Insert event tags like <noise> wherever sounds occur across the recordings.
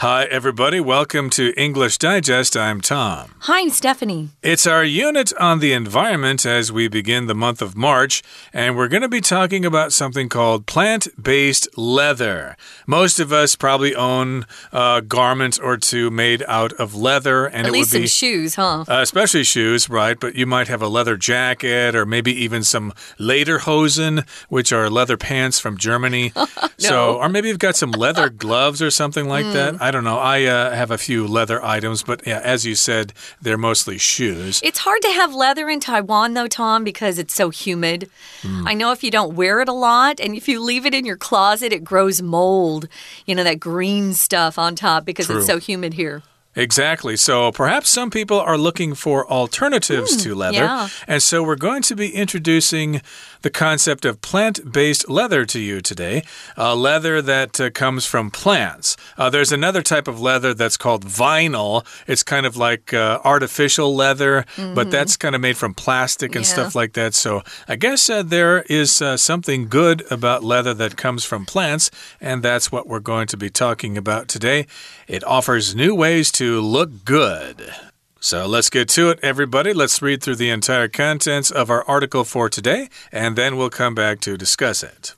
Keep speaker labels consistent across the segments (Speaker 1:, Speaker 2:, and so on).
Speaker 1: Hi, everybody. Welcome to English Digest. I'm Tom.
Speaker 2: Hi, I'm Stephanie.
Speaker 1: It's our unit on the environment as we begin the month of March, and we're going to be talking about something called plant based leather. Most of us probably own a garment or two made out of leather, and
Speaker 2: At
Speaker 1: it
Speaker 2: least
Speaker 1: would be.
Speaker 2: some shoes, huh?
Speaker 1: Uh, especially shoes, right? But you might have a leather jacket or maybe even some lederhosen, which are leather pants from Germany. <laughs> So, or maybe you've got some leather gloves or something like that. I don't know. I uh, have a few leather items, but yeah, as you said, they're mostly shoes.
Speaker 2: It's hard to have leather in Taiwan, though, Tom, because it's so humid.
Speaker 1: Hmm.
Speaker 2: I know if you don't wear it a lot and if you leave it in your closet, it grows mold, you know, that green stuff on top because
Speaker 1: True.
Speaker 2: it's so humid here.
Speaker 1: Exactly. So perhaps some people are looking for alternatives to leather.
Speaker 2: yeah.
Speaker 1: And so we're going to be introducing the concept of plant based leather to you today. Uh, leather that uh, comes from plants. Uh, there's another type of leather that's called vinyl. It's kind of like uh, artificial leather, but that's kind of made from plastic and
Speaker 2: Yeah.
Speaker 1: stuff like that. So I guess uh, there is uh, something good about leather that comes from plants, and that's what we're going to be talking about today. It offers new ways to look good. So let's get to it, everybody. Let's read through the entire contents of our article for today, and then we'll come back to discuss it.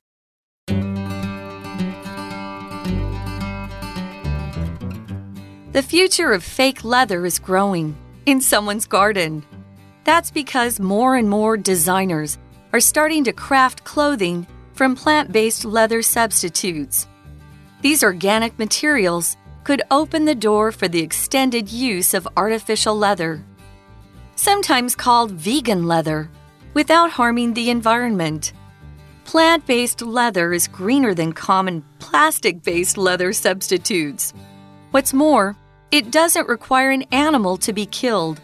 Speaker 2: The future of fake leather is growing in someone's garden. That's because more and more designers are starting to craft clothing from plant based leather substitutes. These organic materials could open the door for the extended use of artificial leather, sometimes called vegan leather, without harming the environment. Plant based leather is greener than common plastic based leather substitutes. What's more, it doesn't require an animal to be killed,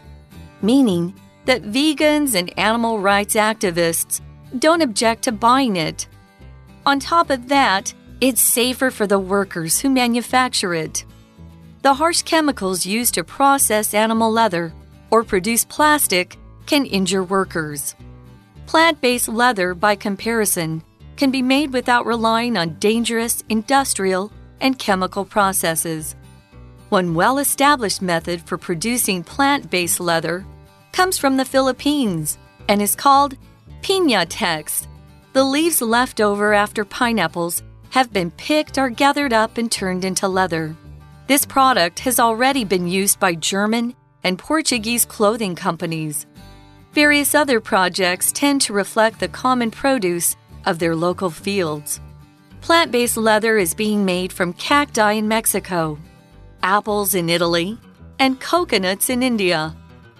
Speaker 2: meaning that vegans and animal rights activists don't object to buying it. On top of that, it's safer for the workers who manufacture it. The harsh chemicals used to process animal leather or produce plastic can injure workers. Plant based leather, by comparison, can be made without relying on dangerous industrial and chemical processes. One well established method for producing plant based leather comes from the Philippines and is called pinatex. The leaves left over after pineapples have been picked or gathered up and turned into leather. This product has already been used by German and Portuguese clothing companies. Various other projects tend to reflect the common produce of their local fields. Plant based leather is being made from cacti in Mexico, apples in Italy, and coconuts in India.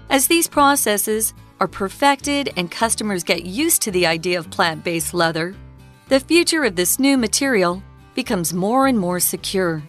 Speaker 2: As these processes are perfected and customers get used to the idea of plant based leather, the future of this new material becomes more and more secure.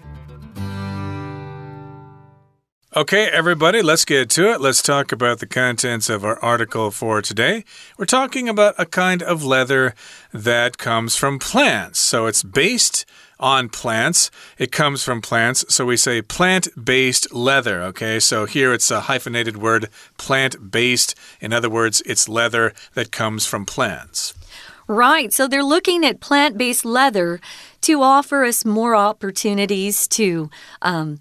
Speaker 1: Okay, everybody, let's get to it. Let's talk about the contents of our article for today. We're talking about a kind of leather that comes from plants. So it's based on plants. It comes from plants. So we say plant based leather. Okay, so here it's a hyphenated word, plant based. In other words, it's leather that comes from plants.
Speaker 2: Right. So they're looking at plant based leather to offer us more opportunities to um,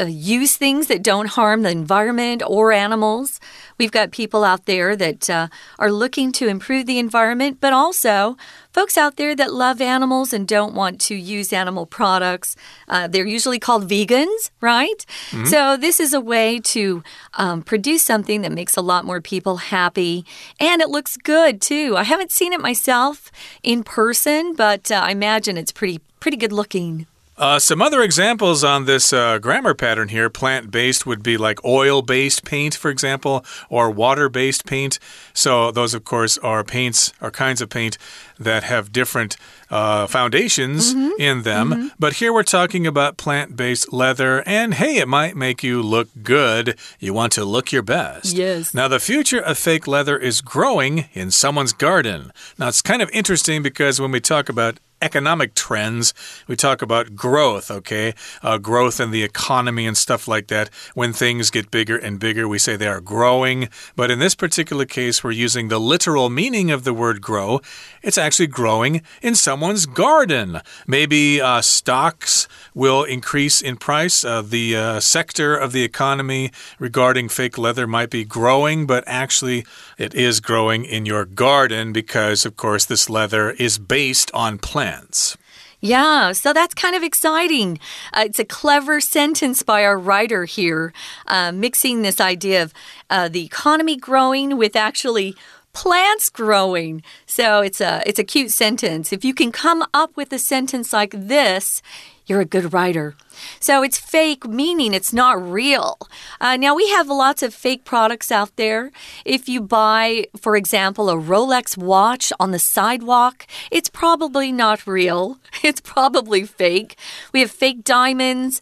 Speaker 2: uh, use things that don't harm the environment or animals. We've got people out there that uh, are looking to improve the environment, but also folks out there that love animals and don't want to use animal products. Uh, they're usually called vegans, right? So, this is a way to um, produce something that makes a lot more people happy and it looks good too. I haven't seen it myself in person, but uh, I imagine it's pretty, pretty good looking.
Speaker 1: Uh, some other examples on this uh, grammar pattern here plant based would be like oil based paint, for example, or water based paint. So, those, of course, are paints or kinds of paint that have different uh, foundations in them. But here we're talking about plant based leather, and hey, it might make you look good. You want to look your best.
Speaker 2: Yes.
Speaker 1: Now, the future of fake leather is growing in someone's garden. Now, it's kind of interesting because when we talk about economic trends. We talk about growth, okay? Uh, growth in the economy and stuff like that. When things get bigger and bigger, we say they are growing. But in this particular case, we're using the literal meaning of the word grow. It's actually growing in someone's garden. Maybe uh, stocks will increase in price. Uh, the uh, sector of the economy regarding fake leather might be growing, but actually it is growing in your garden because, of course, this leather is based on plants.
Speaker 2: Yeah, so that's kind of exciting. Uh, it's a clever sentence by our writer here, uh, mixing this idea of uh, the economy growing with actually plants growing. So it's a it's a cute sentence. If you can come up with a sentence like this, you're a good writer. So it's fake, meaning it's not real. Uh, now, we have lots of fake products out there. If you buy, for example, a Rolex watch on the sidewalk, it's probably not real. <laughs> It's probably fake. We have fake diamonds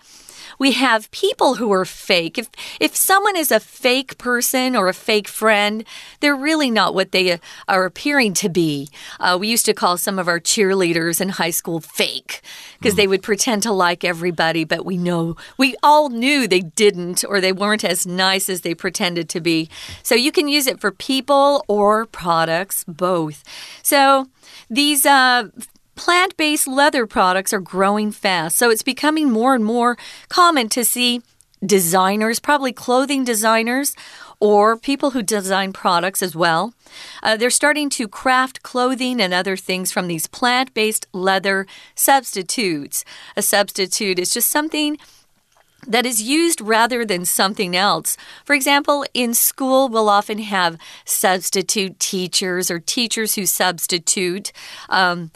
Speaker 2: we have people who are fake. If if someone is a fake person or a fake friend, they're really not what they are appearing to be. Uh, we used to call some of our cheerleaders in high school fake because mm. they would pretend to like everybody, but we know we all knew they didn't or they weren't as nice as they pretended to be. So you can use it for people or products, both. So these uh, Plant based leather products are growing fast, so it's becoming more and more common to see designers, probably clothing designers, or people who design products as well. Uh, they're starting to craft clothing and other things from these plant based leather substitutes. A substitute is just something that is used rather than something else. For example, in school, we'll often have substitute teachers or teachers who substitute. Um,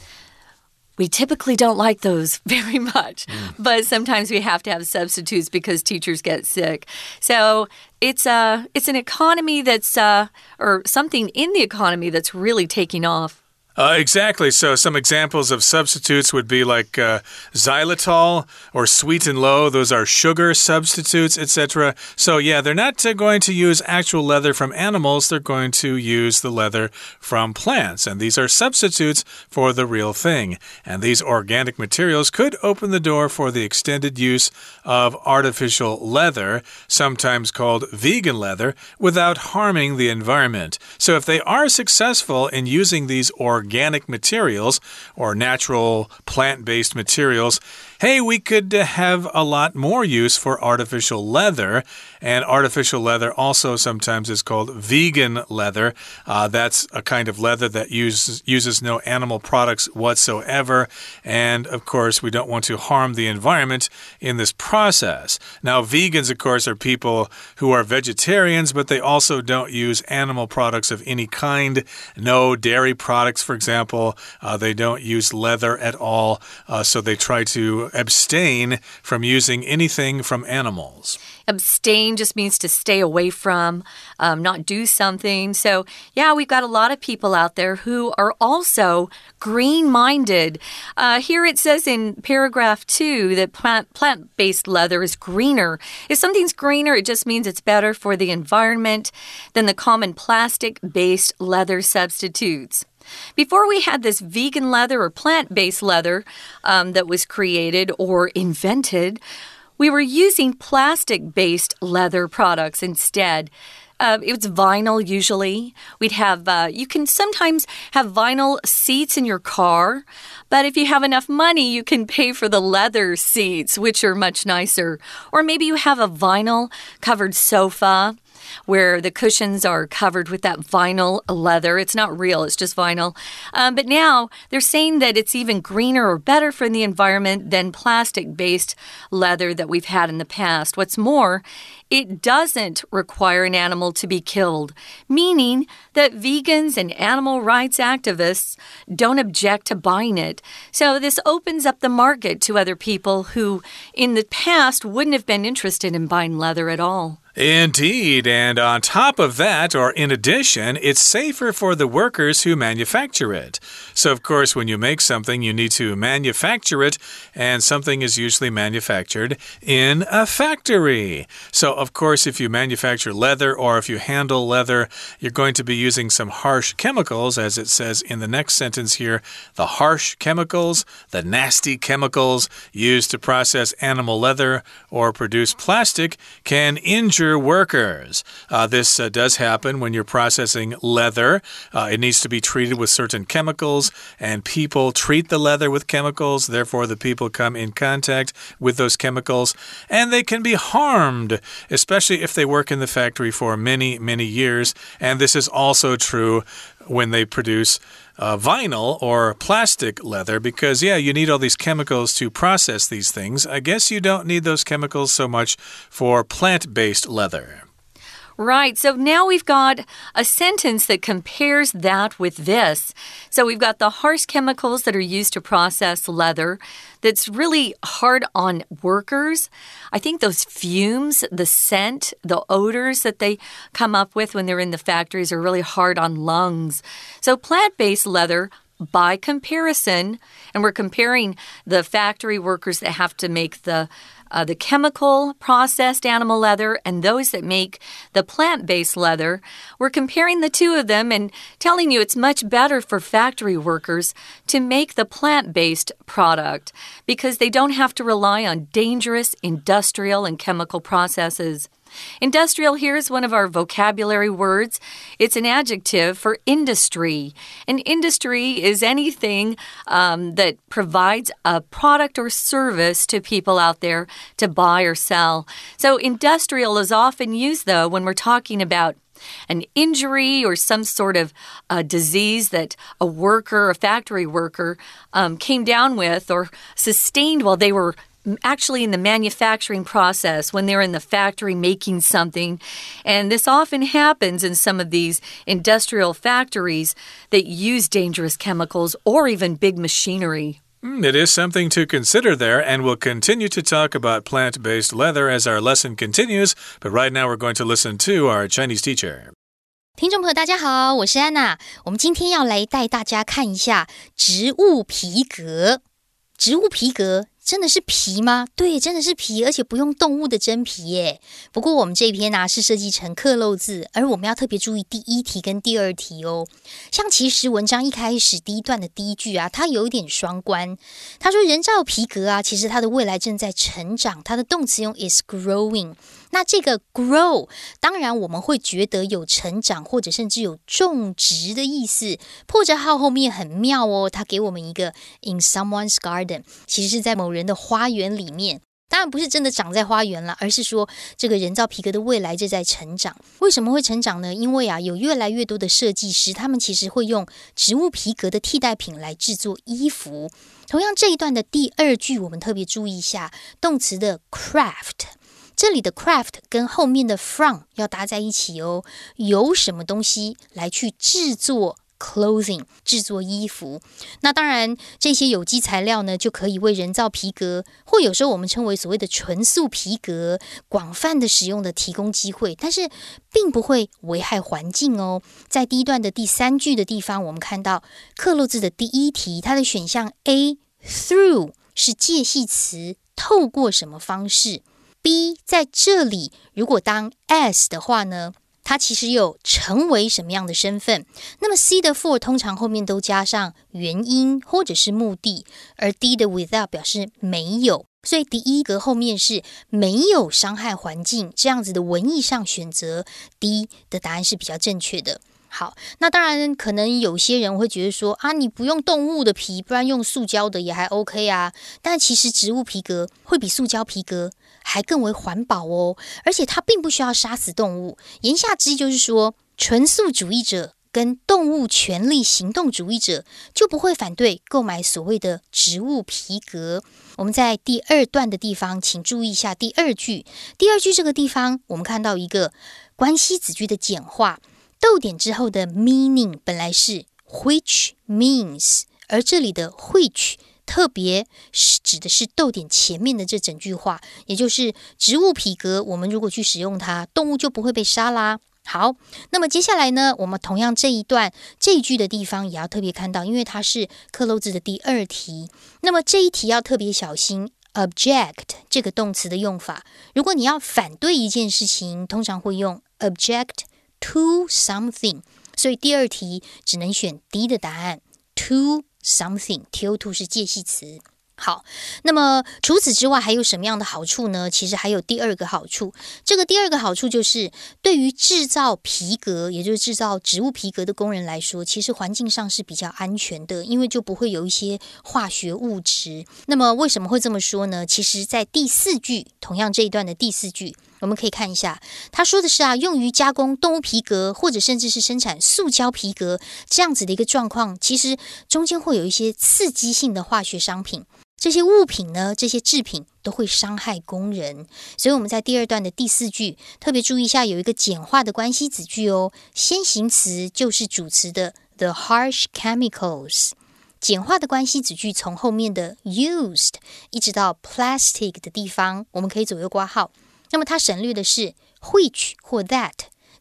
Speaker 2: we typically don't like those <laughs> very much, mm. but sometimes we have to have substitutes because teachers get sick. So it's a uh, it's an economy that's uh, or something in the economy that's really taking off.
Speaker 1: Uh, exactly. So, some examples of substitutes would be like uh, xylitol or sweet and low. Those are sugar substitutes, etc. So, yeah, they're not uh, going to use actual leather from animals. They're going to use the leather from plants. And these are substitutes for the real thing. And these organic materials could open the door for the extended use of artificial leather, sometimes called vegan leather, without harming the environment. So, if they are successful in using these organic organic materials or natural plant based materials hey, we could have a lot more use for artificial leather. And artificial leather also sometimes is called vegan leather. Uh, that's a kind of leather that uses, uses no animal products whatsoever. And of course, we don't want to harm the environment in this process. Now, vegans, of course, are people who are vegetarians, but they also don't use animal products of any kind. No dairy products, for example. Uh, they don't use leather at all. Uh, so they try to abstain from using anything from animals.
Speaker 2: Abstain just means to stay away from, um, not do something. So, yeah, we've got a lot of people out there who are also green minded. Uh, here it says in paragraph two that plant plant based leather is greener. If something's greener, it just means it's better for the environment than the common plastic based leather substitutes. Before we had this vegan leather or plant based leather um, that was created or invented, we were using plastic based leather products instead. Uh, it was vinyl usually. We'd have, uh, you can sometimes have vinyl seats in your car, but if you have enough money, you can pay for the leather seats, which are much nicer. Or maybe you have a vinyl covered sofa where the cushions are covered with that vinyl leather. It's not real, it's just vinyl. Um, but now they're saying that it's even greener or better for the environment than plastic based leather that we've had in the past. What's more, it doesn't require an animal to be killed, meaning that vegans and animal rights activists don't object to buying it. So, this opens up the market to other people who, in the past, wouldn't have been interested in buying leather at all.
Speaker 1: Indeed. And on top of that, or in addition, it's safer for the workers who manufacture it. So, of course, when you make something, you need to manufacture it, and something is usually manufactured in a factory. So, of course, if you manufacture leather or if you handle leather, you're going to be using some harsh chemicals, as it says in the next sentence here. The harsh chemicals, the nasty chemicals used to process animal leather or produce plastic can injure factor workers. Uh, this uh, does happen when you're processing leather. Uh, it needs to be treated with certain chemicals, and people treat the leather with chemicals. Therefore, the people come in contact with those chemicals, and they can be harmed, especially if they work in the factory for many, many years. And this is also true when they produce uh, vinyl or plastic leather because, yeah, you need all these chemicals to process these things. I guess you don't need those chemicals so much for plant based leather.
Speaker 2: Right. So now we've got a sentence that compares that with this. So we've got the harsh chemicals that are used to process leather that's really hard on workers. I think those fumes, the scent, the odors that they come up with when they're in the factories are really hard on lungs. So plant based leather by comparison, and we're comparing the factory workers that have to make the uh, the chemical processed animal leather and those that make the plant based leather. We're comparing the two of them and telling you it's much better for factory workers to make the plant based product because they don't have to rely on dangerous industrial and chemical processes. Industrial here is one of our vocabulary words. It's an adjective for industry. And industry is anything um, that provides a product or service to people out there to buy or sell. So, industrial is often used, though, when we're talking about an injury or some sort of uh, disease that a worker, a factory worker, um, came down with or sustained while they were actually in the manufacturing process when they're in the factory making something. And this often happens in some of these industrial factories that use dangerous chemicals or even big machinery.
Speaker 1: Hmm, it is something to consider there, and we'll continue to talk about plant based leather as our lesson continues. But right now, we're going to listen to our Chinese teacher.
Speaker 3: 听众朋友，大家好，我是安娜。我们今天要来带大家看一下植物皮革。植物皮革 真的是皮吗？对，真的是皮，而且不用动物的真皮耶。不过我们这篇呢是设计成刻漏字，而我们要特别注意第一题跟第二题哦。像其实文章一开始第一段的第一句啊，它有一点双关。他说人造皮革啊，其实它的未来正在成长，它的动词用 is growing。那这个 grow，当然我们会觉得有成长或者甚至有种植的意思。破折号后面很妙哦，它给我们一个 in someone's garden，其实是在某人的花园里面。当然不是真的长在花园了，而是说这个人造皮革的未来正在成长。为什么会成长呢？因为啊，有越来越多的设计师，他们其实会用植物皮革的替代品来制作衣服。同样这一段的第二句，我们特别注意一下动词的 craft。这里的 craft 跟后面的 from 要搭在一起哦。有什么东西来去制作 clothing，制作衣服？那当然，这些有机材料呢，就可以为人造皮革，或有时候我们称为所谓的纯素皮革，广泛的使用的提供机会。但是，并不会危害环境哦。在第一段的第三句的地方，我们看到克洛字的第一题，它的选项 A through 是介系词，透过什么方式？B 在这里，如果当 as 的话呢，它其实有成为什么样的身份？那么 C 的 for 通常后面都加上原因或者是目的，而 D 的 without 表示没有，所以第一格后面是没有伤害环境这样子的文意上选择 D 的答案是比较正确的。好，那当然可能有些人会觉得说啊，你不用动物的皮，不然用塑胶的也还 OK 啊。但其实植物皮革会比塑胶皮革。还更为环保哦，而且它并不需要杀死动物。言下之意就是说，纯素主义者跟动物权利行动主义者就不会反对购买所谓的植物皮革。我们在第二段的地方，请注意一下第二句。第二句这个地方，我们看到一个关系子句的简化，逗点之后的 meaning 本来是 which means，而这里的 which。特别是指的是逗点前面的这整句话，也就是植物皮革。我们如果去使用它，动物就不会被杀啦。好，那么接下来呢，我们同样这一段这一句的地方也要特别看到，因为它是克洛字的第二题。那么这一题要特别小心 object 这个动词的用法。如果你要反对一件事情，通常会用 object to something。所以第二题只能选 D 的答案 to。Something till to 是介系词。好，那么除此之外还有什么样的好处呢？其实还有第二个好处。这个第二个好处就是，对于制造皮革，也就是制造植物皮革的工人来说，其实环境上是比较安全的，因为就不会有一些化学物质。那么为什么会这么说呢？其实，在第四句，同样这一段的第四句，我们可以看一下，他说的是啊，用于加工动物皮革，或者甚至是生产塑胶皮革这样子的一个状况，其实中间会有一些刺激性的化学商品。这些物品呢，这些制品都会伤害工人，所以我们在第二段的第四句特别注意一下，有一个简化的关系子句哦，先行词就是主词的 the harsh chemicals，简化的关系子句从后面的 used 一直到 plastic 的地方，我们可以左右挂号。那么它省略的是 which 或 that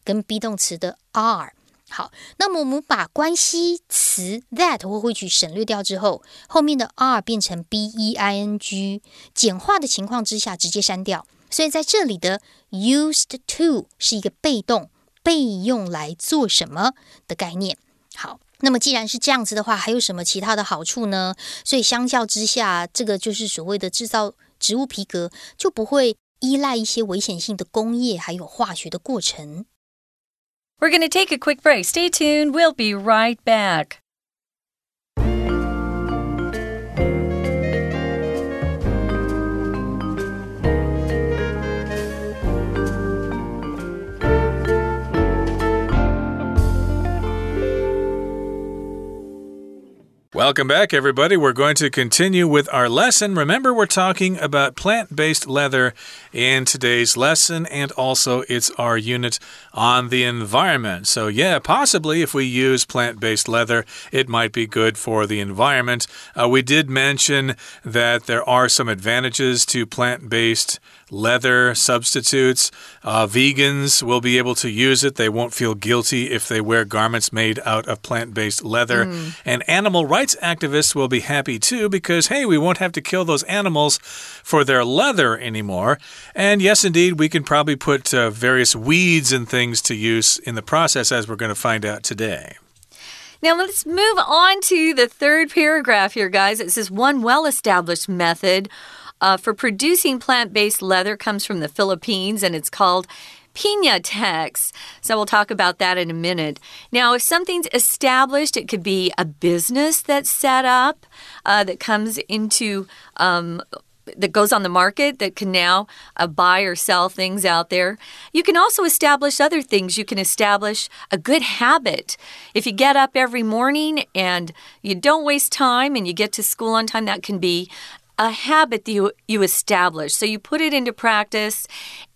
Speaker 3: 跟 be 动词的 are。好，那么我们把关系词 that 或 which 省略掉之后，后面的 are 变成 b e i n g，简化的情况之下直接删掉。所以在这里的 used to 是一个被动，被用来做什么的概念。好，那么既然是这样子的话，还有什么其他的好处呢？所以相较之下，这个就是所谓的制造植物皮革就不会依赖一些危险性的工业还有化学的过程。
Speaker 2: We're going to take a quick break. Stay tuned. We'll be right back.
Speaker 1: Welcome back, everybody. We're going to continue with our lesson. Remember, we're talking about plant based leather in today's lesson, and also it's our unit on the environment. So, yeah, possibly if we use plant based leather, it might be good for the environment. Uh, we did mention that there are some advantages to plant based leather substitutes. Uh, vegans will be able to use it. They won't feel guilty if they wear garments made out of plant based leather. Mm. And animal rights activists will be happy too because, hey, we won't have to kill those animals for their leather anymore. And yes, indeed, we can probably put uh, various weeds and things to use in the process, as we're going to find out today.
Speaker 2: Now let's move on to the third paragraph here, guys. It says one well established method uh, for producing plant based leather comes from the Philippines and it's called Pinatex. So we'll talk about that in a minute. Now, if something's established, it could be a business that's set up uh, that comes into. Um, that goes on the market that can now uh, buy or sell things out there. You can also establish other things. You can establish a good habit. If you get up every morning and you don't waste time and you get to school on time, that can be a habit that you, you establish. So you put it into practice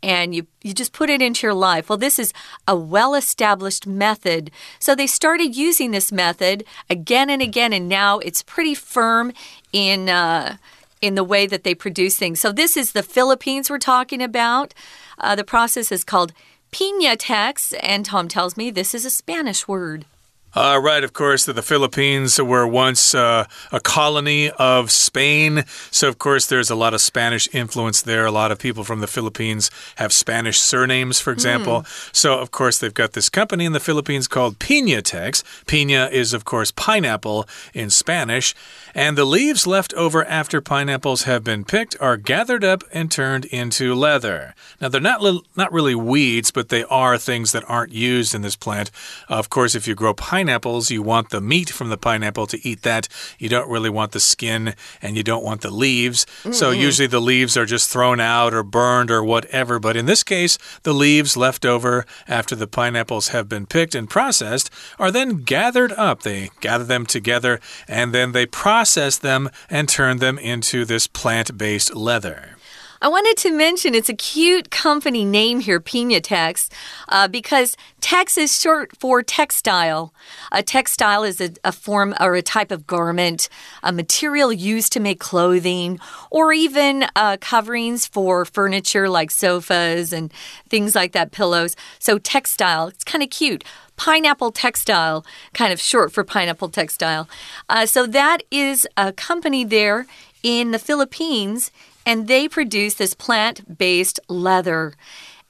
Speaker 2: and you, you just put it into your life. Well, this is a well established method. So they started using this method again and again, and now it's pretty firm in. Uh, in the way that they produce things. So, this is the Philippines we're talking about. Uh, the process is called Pinatex, and Tom tells me this is a Spanish word.
Speaker 1: Uh, right, of course, the, the Philippines were once uh, a colony of Spain. So, of course, there's a lot of Spanish influence there. A lot of people from the Philippines have Spanish surnames, for example. Mm. So, of course, they've got this company in the Philippines called Pinatex. Pina is, of course, pineapple in Spanish. And the leaves left over after pineapples have been picked are gathered up and turned into leather. Now, they're not, not really weeds, but they are things that aren't used in this plant. Of course, if you grow pineapples, pineapples, you want the meat from the pineapple to eat that. You don't really want the skin and you don't want the leaves. Mm -hmm. So usually the leaves are just thrown out or burned or whatever. But in this case, the leaves left over after the pineapples have been picked and processed are then gathered up. They gather them together and then they process them and turn them into this plant based leather.
Speaker 2: I wanted to mention it's a cute company name here, Pinatex, uh, because tex is short for textile. A textile is a, a form or a type of garment, a material used to make clothing, or even uh, coverings for furniture like sofas and things like that, pillows. So, textile, it's kind of cute pineapple textile, kind of short for pineapple textile. Uh, so that is a company there in the Philippines and they produce this plant based leather.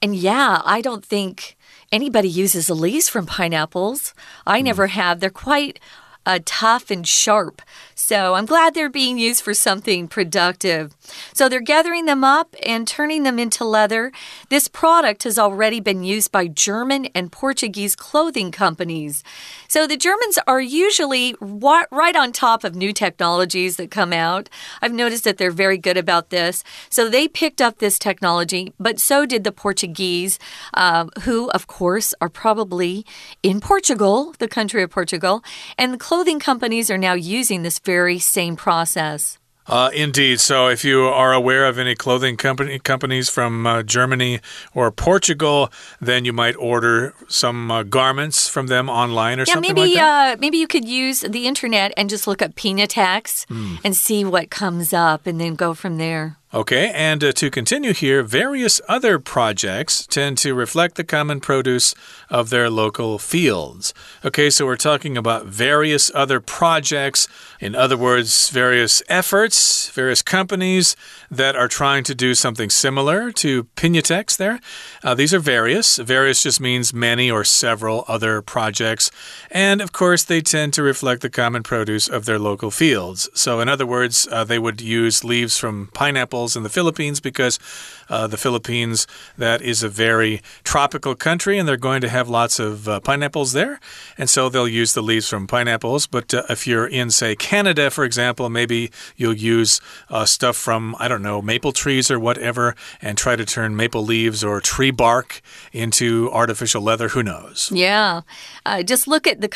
Speaker 2: And yeah, I don't think anybody uses the leaves from pineapples. I mm. never have. They're quite uh, tough and sharp. So I'm glad they're being used for something productive. So they're gathering them up and turning them into leather. This product has already been used by German and Portuguese clothing companies. So the Germans are usually right on top of new technologies that come out. I've noticed that they're very good about this. So they picked up this technology, but so did the Portuguese, uh, who, of course, are probably in Portugal, the country of Portugal. And the clothing companies are now using this very same process.
Speaker 1: Uh, indeed. So, if you are aware of any clothing company companies from uh, Germany or Portugal, then you might order some uh, garments from them online or
Speaker 2: yeah,
Speaker 1: something
Speaker 2: maybe,
Speaker 1: like that.
Speaker 2: Uh, maybe you could use the internet and just look up Pinatex mm. and see what comes up, and then go from there.
Speaker 1: Okay, and uh, to continue here, various other projects tend to reflect the common produce of their local fields. Okay, so we're talking about various other projects, in other words, various efforts, various companies that are trying to do something similar to Pinatex there. Uh, these are various. Various just means many or several other projects. And of course, they tend to reflect the common produce of their local fields. So, in other words, uh, they would use leaves from pineapple in the Philippines because uh, the Philippines, that is a very tropical country, and they're going to have lots of uh, pineapples there. And so they'll use the leaves from pineapples. But uh, if you're in, say, Canada, for example, maybe you'll use uh, stuff from, I don't know, maple trees or whatever, and try to turn maple leaves or tree bark into artificial leather. Who knows?
Speaker 2: Yeah. Uh, just look at the,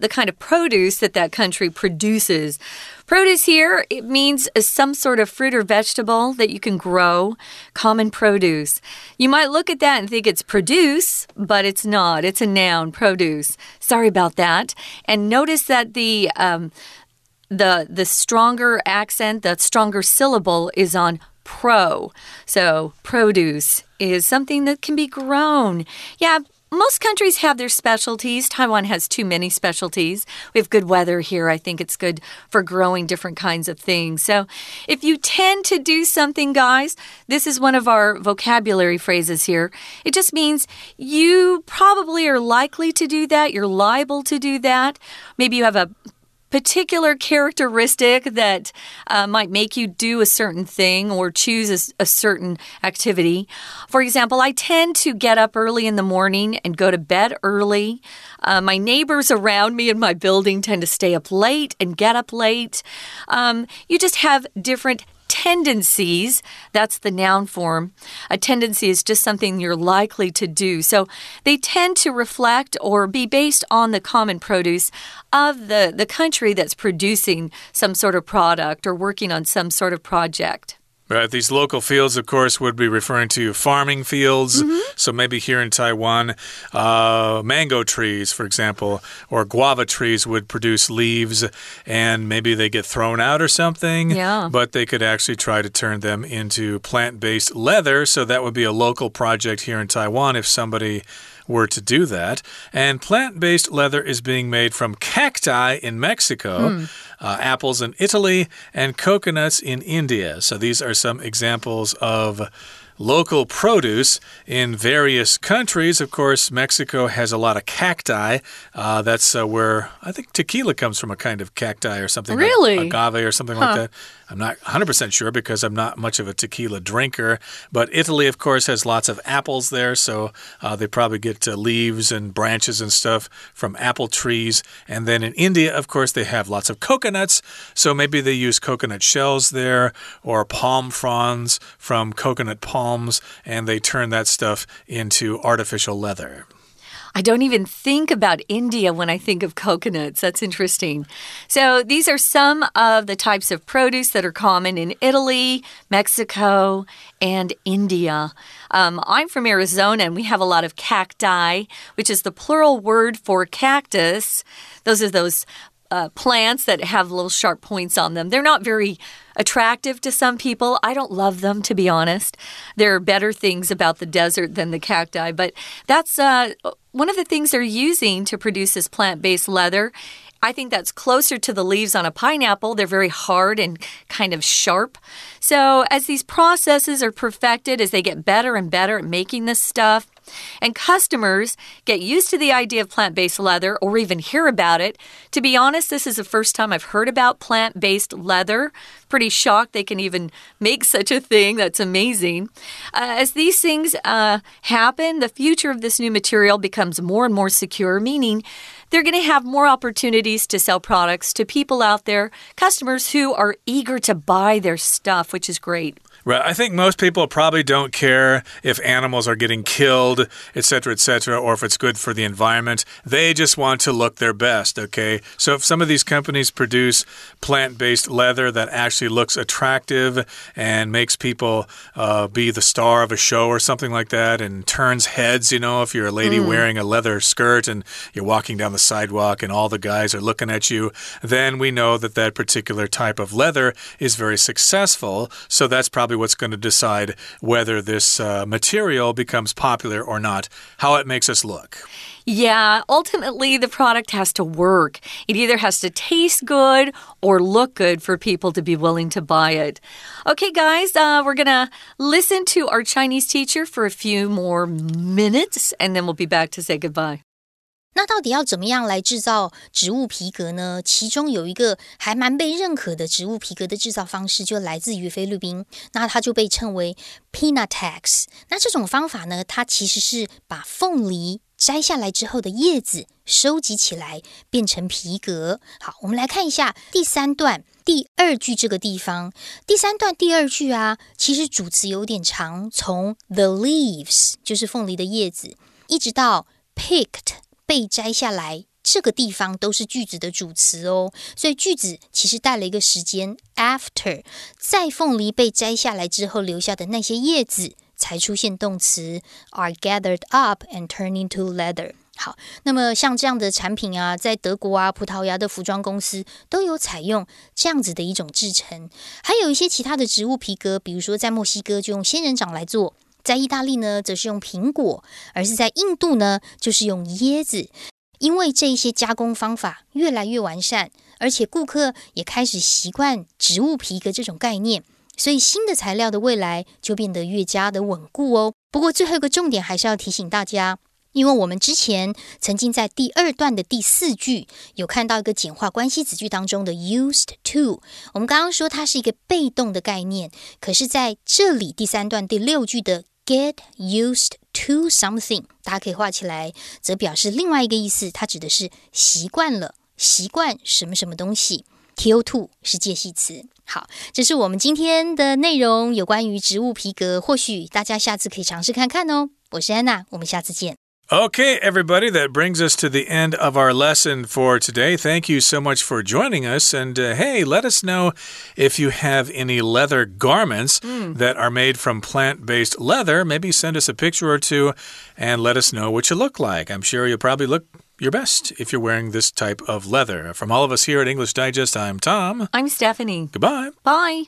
Speaker 2: the kind of produce that that country produces. Produce here, it means some sort of fruit or vegetable that you can grow, common produce. You might look at that and think it's produce, but it's not. It's a noun, produce. Sorry about that. And notice that the um, the the stronger accent, the stronger syllable is on pro. So, produce is something that can be grown. Yeah, most countries have their specialties. Taiwan has too many specialties. We have good weather here. I think it's good for growing different kinds of things. So, if you tend to do something, guys, this is one of our vocabulary phrases here. It just means you probably are likely to do that. You're liable to do that. Maybe you have a particular characteristic that uh, might make you do a certain thing or choose a, a, certain activity. For example, I tend to get up early in the morning and go to bed early. Uh, my neighbors around me in my building tend to stay up late and get up late. Um, you just have different tendencies. That's the noun form. A tendency is just something you're likely to do. So they tend to reflect or be based on the common produce of the, the country that's producing some sort of product or working on some sort of project.
Speaker 1: Right. These local fields, of course, would be referring to farming fields.
Speaker 2: Mm -hmm.
Speaker 1: So maybe here in Taiwan, uh, mango trees, for example, or guava trees would produce leaves and maybe they get thrown out or something.
Speaker 2: Yeah.
Speaker 1: But they could actually try to turn them into plant based leather. So that would be a local project here in Taiwan if somebody were to do that. And plant based leather is being made from cacti in Mexico, mm. uh, apples in Italy, and coconuts in India. So these are some examples of local produce in various countries. Of course, Mexico has a lot of cacti. Uh, that's uh, where I think tequila comes from a kind of cacti or something.
Speaker 2: Really?
Speaker 1: Like agave or something huh. like that. I'm not 100% sure because I'm not much of a tequila drinker. But Italy, of course, has lots of apples there. So uh, they probably get uh, leaves and branches and stuff from apple trees. And then in India, of course, they have lots of coconuts. So maybe they use coconut shells there or palm fronds from coconut palms and they turn that stuff into artificial leather.
Speaker 2: I don't even think about India when I think of coconuts. That's interesting. So, these are some of the types of produce that are common in Italy, Mexico, and India. Um, I'm from Arizona and we have a lot of cacti, which is the plural word for cactus. Those are those uh, plants that have little sharp points on them. They're not very attractive to some people. I don't love them, to be honest. There are better things about the desert than the cacti, but that's uh, one of the things they're using to produce this plant based leather. I think that's closer to the leaves on a pineapple. They're very hard and kind of sharp. So, as these processes are perfected, as they get better and better at making this stuff, And customers get used to the idea of plant based leather or even hear about it. To be honest, this is the first time I've heard about plant based leather. Pretty shocked they can even make <laughs> such a thing. That's amazing. Uh, as these things uh, happen, the future of this new material becomes more and more secure, meaning they're going to have more opportunities to sell products to people out there, customers who are eager to buy their stuff, which is great.
Speaker 1: Right. I think most people probably don't care if animals are getting killed, etc., etc., or if it's good for the environment. They just want to look their best, okay? So if some of these companies produce plant based leather that actually looks attractive and makes people uh, be the star of a show or something like that and turns heads, you know, if you're a lady mm. wearing a leather skirt and you're walking down the sidewalk and all the guys are looking at you, then we know that that particular type of leather is very successful. So that's probably probably what's going to decide whether this uh, material becomes popular or not, how it makes us look.
Speaker 2: Yeah, ultimately, the product has to work. It either has to taste good or look good for people to be willing to buy it. Okay, guys, uh, we're going to listen to our Chinese teacher for a few more minutes, and then we'll be back to say goodbye.
Speaker 3: 那到底要怎么样来制造植物皮革呢？其中有一个还蛮被认可的植物皮革的制造方式，就来自于菲律宾。那它就被称为 Pinatex。那这种方法呢，它其实是把凤梨摘下来之后的叶子收集起来，变成皮革。好，我们来看一下第三段第二句这个地方。第三段第二句啊，其实主词有点长，从 the leaves 就是凤梨的叶子，一直到 picked。被摘下来，这个地方都是句子的主词哦，所以句子其实带了一个时间，after 在凤梨被摘下来之后留下的那些叶子，才出现动词 are gathered up and turn into leather。好，那么像这样的产品啊，在德国啊、葡萄牙的服装公司都有采用这样子的一种制成，还有一些其他的植物皮革，比如说在墨西哥就用仙人掌来做。在意大利呢，则是用苹果；而是在印度呢，就是用椰子。因为这一些加工方法越来越完善，而且顾客也开始习惯植物皮革这种概念，所以新的材料的未来就变得越加的稳固哦。不过最后一个重点还是要提醒大家，因为我们之前曾经在第二段的第四句有看到一个简化关系子句当中的 used to，我们刚刚说它是一个被动的概念，可是在这里第三段第六句的。Get used to something，大家可以画起来，则表示另外一个意思，它指的是习惯了，习惯什么什么东西。To to 是介系词。好，这是我们今天的内容，有关于植物皮革，或许大家下次可以尝试看看哦。我是安娜，我们下次见。
Speaker 1: Okay, everybody, that brings us to the end of our lesson for today. Thank you so much for joining us. And uh, hey, let us know if you have any leather garments mm. that are made from plant based leather. Maybe send us a picture or two and let us know what you look like. I'm sure you'll probably look your best if you're wearing this type of leather. From all of us here at English Digest, I'm Tom.
Speaker 2: I'm Stephanie.
Speaker 1: Goodbye.
Speaker 2: Bye.